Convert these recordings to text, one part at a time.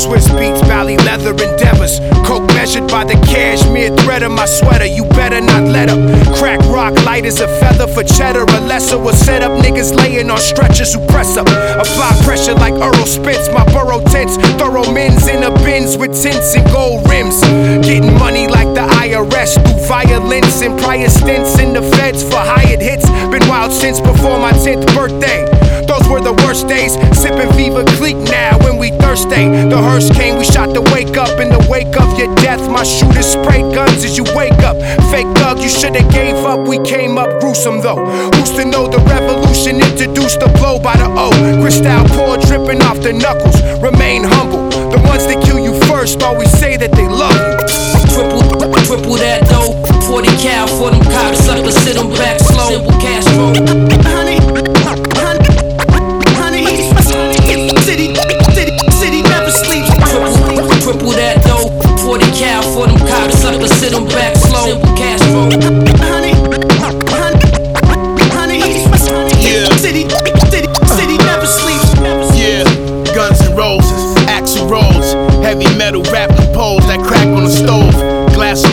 Swizz Beatz, bally leather endeavors. Coke measured by the cashmere thread of my sweater. You better not let up. Crack rock light as a feather for cheddar. A lesser was set up niggas laying on stretchers who press up. Apply pressure like Earl Spence. My burrow tints, thorough men's in a bins with tints and gold rims. Getting money like the IRS through violence and prior stints in the feds for hired hits. Been wild since before my 10th birthday. Those were the worst days. Sipping Veuve Clicquot now when we thirsty. The hearse came, we shot the wake up. In the wake of your death, my shooters sprayed guns as you wake up. Fake thug, you shoulda gave up. We came up gruesome though. Who's to know the revolution introduced the blow by the O? Crystal pour dripping off the knuckles. Remain humble. The ones that kill you first always say that they love you. Triple, triple that dough. 40 cal for them cops.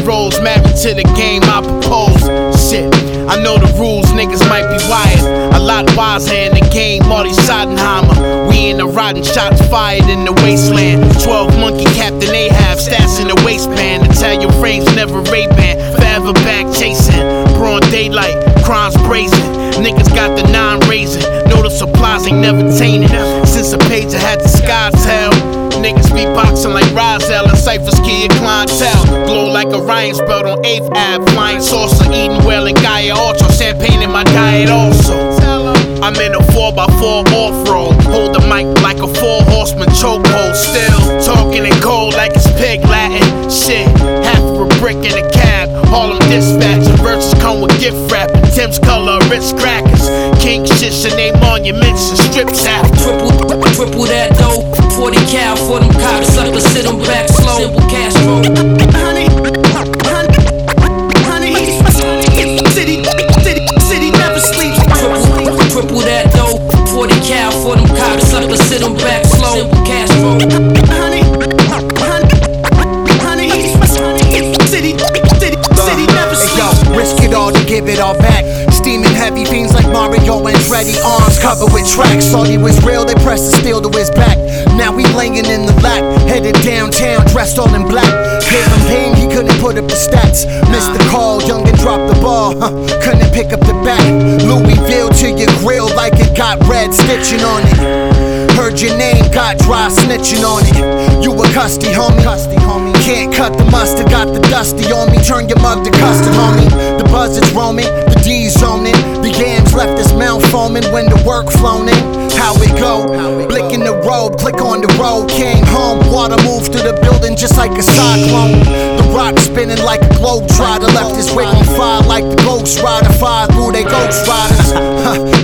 Of married to the game I propose. Shit, I know the rules, niggas might be wired. A lot wiser in the game, Marty Schottenheimer. We in the rotten shots fired in the wasteland. 12 monkey Captain Ahab, stats in the waistband. Italian frames, never Ray-Ban, forever back chasing. Broad daylight, crimes brazen. Niggas got the nine raising. Know the supplies ain't never tainted. Since the page I had the sky tell. Niggas be boxing like Rozelle and Cypher's and clientele. Glow like Orion's belt on 8th Ave. Flying saucer, eating well in Gaia Ultra. Champagne in my diet also. I'm in a 4x4 off road. Hold the mic like a four horseman chokehold. Still talking in cold like it's pig Latin. Shit, half a brick in a cab. Harlem dispatch. Verses come with gift wrap. Tim's color, Ritz crackers. King shit, your name monuments and strip. Triple, triple them cops. Sit them back slow. Simple cash flow. Honey, honey, honey, city, city, city never sleeps. Triple, triple that dough. 40 cal for them cops. Suckers sit them back slow. Simple cash flow. Honey, honey, honey, city, city, city never sleeps. yo, risk it all to give it all back. Steaming heavy fiends like Mario Andretti, arms covered with tracks. Thought he was real, they pressed the steel to his back. Now we laying in the lap, headed downtown, dressed all in black. Him pain, he couldn't put up the stats. Missed the call, young and dropped the ball, huh? Couldn't pick up the bat. Louisville to your grill like it got red stitching on it. Heard your name, got dry snitching on it. You a custy homie. Custy homie. Can't cut the mustard, got the dusty on me. Turn your mug to custard, homie. The buzz is roaming, the D's zoning. The yams left his mouth foaming when the work flown in. How it go? Blick in the robe, click on the road. Came home, water moved through the building just like a cyclone. The rock spinning like a globe trotter. Left his wig on fire like the ghost rider. Fire through they ghost riders.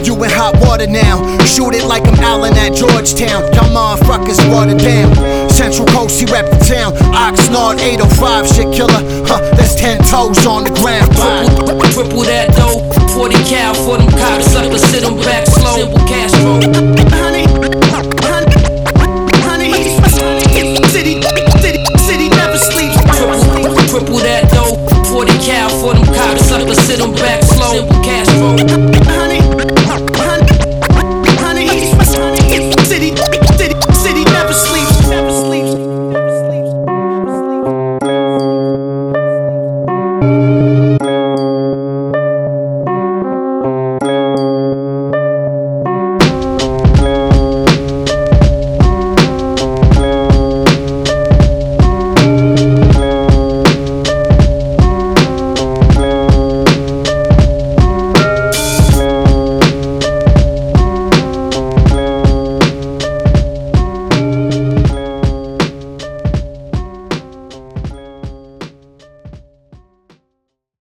You in hot water now. Shoot it like I'm Allen at Georgetown. Y'all motherfuckers watered down. Central Coast, he rep the town. Oxnard 805, shit killer. Huh, that's 10 toes on the ground. Triple, triple that. 40 cal for them cops. Suckers sit them back slow. Flow. Honey,